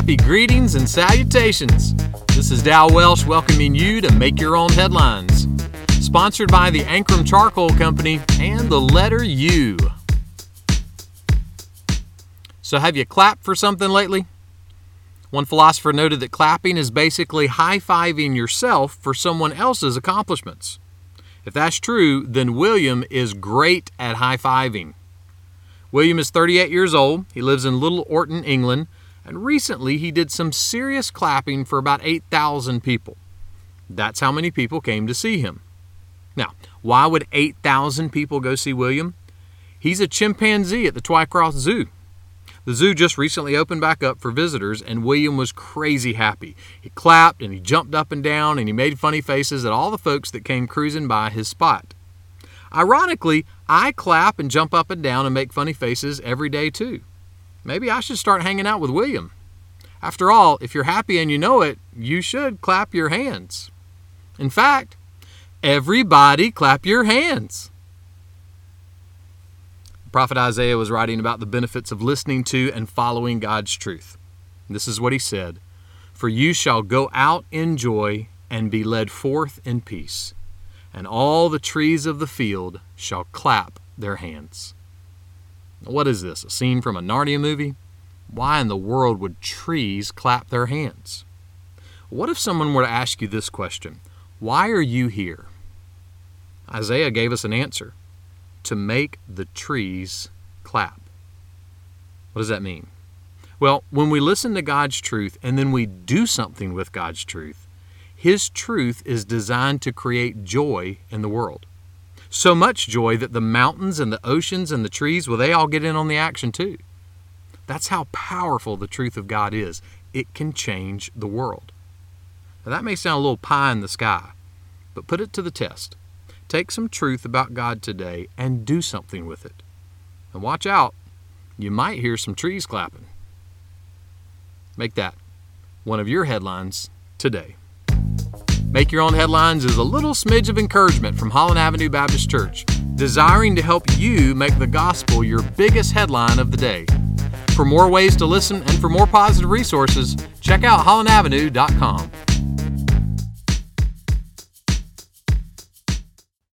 Happy greetings and salutations. This is Dal Welsh welcoming you to Make Your Own Headlines. Sponsored by the Ankrum Charcoal Company and the letter U. So, have you clapped for something lately? One philosopher noted that clapping is basically high fiving yourself for someone else's accomplishments. If that's true, then William is great at high fiving. William is 38 years old. He lives in Little Orton, England, and recently he did some serious clapping for about 8,000 people. That's how many people came to see him. Now, why would 8,000 people go see William? He's a chimpanzee at the Twycross Zoo. The zoo just recently opened back up for visitors, and William was crazy happy. He clapped and he jumped up and down and he made funny faces at all the folks that came cruising by his spot. Ironically, I clap and jump up and down and make funny faces every day too. Maybe I should start hanging out with William. After all, if you're happy and you know it, you should clap your hands. In fact, everybody clap your hands. Prophet Isaiah was writing about the benefits of listening to and following God's truth. This is what he said For you shall go out in joy and be led forth in peace and all the trees of the field shall clap their hands. What is this? A scene from a Narnia movie? Why in the world would trees clap their hands? What if someone were to ask you this question Why are you here? Isaiah gave us an answer to make the trees clap. What does that mean? Well, when we listen to God's truth and then we do something with God's truth, his truth is designed to create joy in the world. So much joy that the mountains and the oceans and the trees, well, they all get in on the action too. That's how powerful the truth of God is. It can change the world. Now, that may sound a little pie in the sky, but put it to the test. Take some truth about God today and do something with it. And watch out, you might hear some trees clapping. Make that one of your headlines today. Make Your Own Headlines is a little smidge of encouragement from Holland Avenue Baptist Church, desiring to help you make the gospel your biggest headline of the day. For more ways to listen and for more positive resources, check out hollandavenue.com.